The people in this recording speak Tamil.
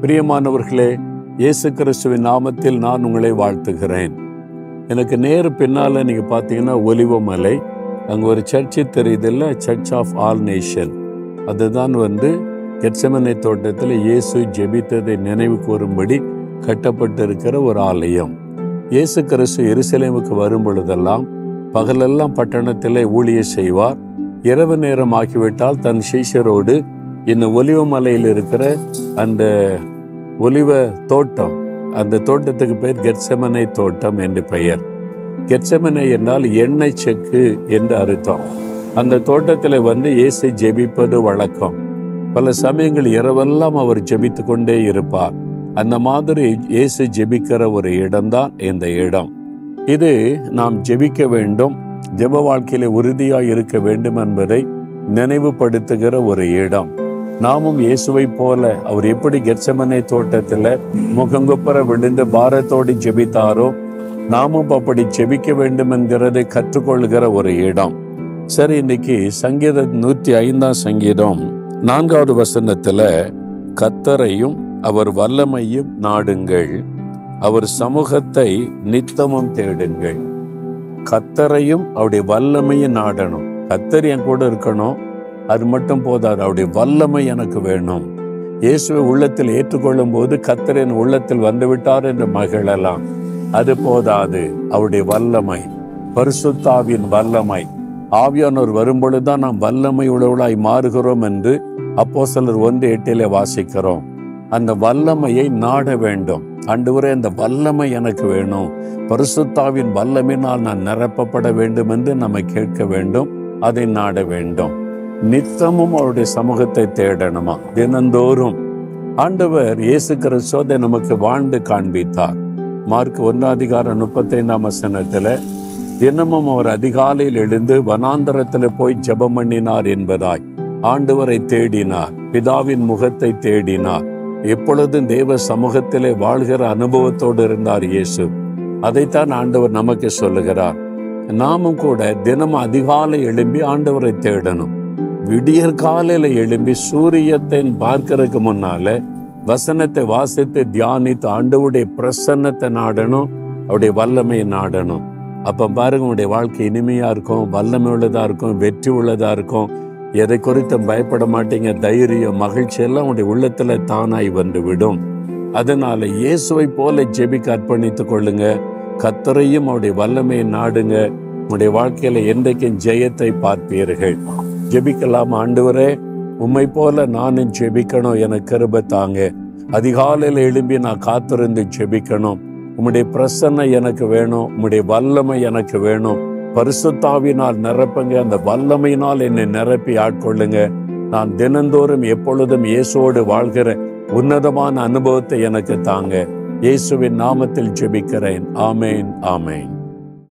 பிரியமானவர்களே இயேசு கிறிஸ்துவின் நாமத்தில் நான் உங்களை வாழ்த்துகிறேன். எனக்கு நேரு பின்னால் நீங்கள் பார்த்தீங்கன்னா ஒலிவமலை அங்கே ஒரு சர்ச்சு தெரியுதில்ல சர்ச் ஆஃப் ஆல் நேஷன் அதுதான் வந்து கெட்சமனை தோட்டத்தில் இயேசு ஜெபித்ததை நினைவு கூறும்படி கட்டப்பட்டிருக்கிற ஒரு ஆலயம். இயேசு கிறிஸ்து எருசலேமுக்கு வரும் பொழுதெல்லாம் பகலெல்லாம் பட்டணத்தில் ஊழிய செய்வார். இரவு நேரம் ஆகிவிட்டால் தன் சீஷரோடு இந்த ஒலிவ மலையில் இருக்கிற அந்த ஒலிவ தோட்டம் அந்த தோட்டத்துக்கு பேர் கெட்சமனை தோட்டம் என்று பெயர். கெட்சமனை என்றால் எண்ணெய் செக்கு என்று அர்த்தம். அந்த தோட்டத்தில் வந்து இயேசை ஜெபிப்பது வழக்கம். பல சமயங்கள் இரவெல்லாம் அவர் ஜெபித்து கொண்டே இருப்பார். அந்த மாதிரி இயேசு ஜெபிக்கிற ஒரு இடம்தான் இந்த இடம். இது நாம் ஜெபிக்க வேண்டும் ஜெப வாழ்க்கையில உறுதியாக இருக்க வேண்டும் என்பதை நினைவுபடுத்துகிற ஒரு இடம். நாமும் இயேசுவை போல அவர் எப்படி கெட்சமனை தோட்டத்துல முகங்குப்புற விழுந்து பாரத்தோடு ஜெபித்தாரோ நாமும் அப்படி ஜெபிக்க வேண்டும் என்கிறதை கற்றுக்கொள்கிற ஒரு இடம். சரி இன்னைக்கு சங்கீத நூத்தி ஐந்தாம் சங்கீதம் நான்காவது வசனத்துல கத்தரையும் அவர் வல்லமையும் நாடுங்கள். அவர் சமூகத்தை நித்தமும் தேடுங்கள். கத்தரையும் அவருடைய வல்லமையும் நாடணும். கத்தர் என் கூட இருக்கணும். அது மட்டும் போதாது. அவருடைய வல்லமை எனக்கு வேணும். இயேசுவை உள்ளத்தில் ஏற்றுக்கொள்ளும் போது கத்தர் என் உள்ளத்தில் வந்துவிட்டார் என்று மகிழலாம். அது போதாது. அவருடைய வல்லமை. பரிசுத்தாவின் வல்லமை. ஆவியானோர் வரும்பொழுதுதான் நாம் வல்லமை உழவளாய் மாறுகிறோம் என்று அப்போ சிலர் ஒன்று எட்டிலே வாசிக்கிறோம். அந்த வல்லமையை நாட வேண்டும். அன்றுவரே அந்த வல்லமை எனக்கு வேணும். பரிசுத்தாவின் வல்லமையினால் நான் நிரப்பப்பட வேண்டும் என்று நம்ம கேட்க வேண்டும். அதை நாட வேண்டும். நித்தமும் அவருடைய சமூகத்தை தேடணுமா? தினந்தோறும் ஆண்டவர் இயேசு கிறிஸ்துவை நமக்கு வாழ்ந்து காண்பித்தார். மார்க் ஒன்றாதிகாரம் முப்பத்தைந்தாம் வசனத்தில் தினமும் அவர் அதிகாலையில் எழுந்து வனாந்தரத்தில் போய் ஜெபம் பண்ணினார் என்பதாய் ஆண்டவரை தேடினார் பிதாவின் முகத்தை தேடினார். எப்பொழுதும் தேவ சமூகத்திலே வாழ்கிற அனுபவத்தோடு இருந்தார் இயேசு. அதைத்தான் ஆண்டவர் நமக்கு சொல்லுகிறார். நாமும் கூட தினமும் அதிகாலை எழும்பி ஆண்டவரை தேடணும். விடியற் காலையில் எழும்பி சூரியத்தை பார்க்கறதுக்கு முன்னால வசனத்தை வாசித்து தியானித்து ஆண்டவுடைய பிரசன்னத்தை நாடணும் அவருடைய வல்லமையை நாடணும். அப்ப பாருங்க உங்களுடைய வாழ்க்கை இனிமையா இருக்கும் வல்லமை உள்ளதா இருக்கும் வெற்றி உள்ளதா இருக்கும். எதை குறித்தும் பயப்பட மாட்டீங்க தைரியம் மகிழ்ச்சி எல்லாம் உங்களுடைய உள்ளத்துல தானாய் வந்து விடும் அதனால இயேசுவை போல ஜெபிக்கு அர்ப்பணித்துக் கொள்ளுங்க. கத்தரையும் அவருடைய வல்லமையை நாடுங்க. உங்களுடைய வாழ்க்கையில என்றைக்கும் ஜெயத்தை பார்ப்பீர்கள். ஜெபிக்கலாம் ஆண்டவரே. உம்மை போல நானும் ஜெபிக்கணும். எனக்கு கருப தாங்க. அதிகாலையில் எழும்பி நான் காத்திருந்து ஜெபிக்கணும். உம்முடைய பிரசன்னம் எனக்கு வேணும். உம்முடைய வல்லமை எனக்கு வேணும். பரிசுத்தாவினால் நிரப்புங்க. அந்த வல்லமையினால் என்னை நிரப்பி ஆட்கொள்ளுங்க. நான் தினந்தோறும் எப்பொழுதும் இயேசுவோடு வாழ்கிற உன்னதமான அனுபவத்தை எனக்கு தாங்க. இயேசுவின் நாமத்தில் ஜெபிக்கிறேன். ஆமேன் ஆமேன்.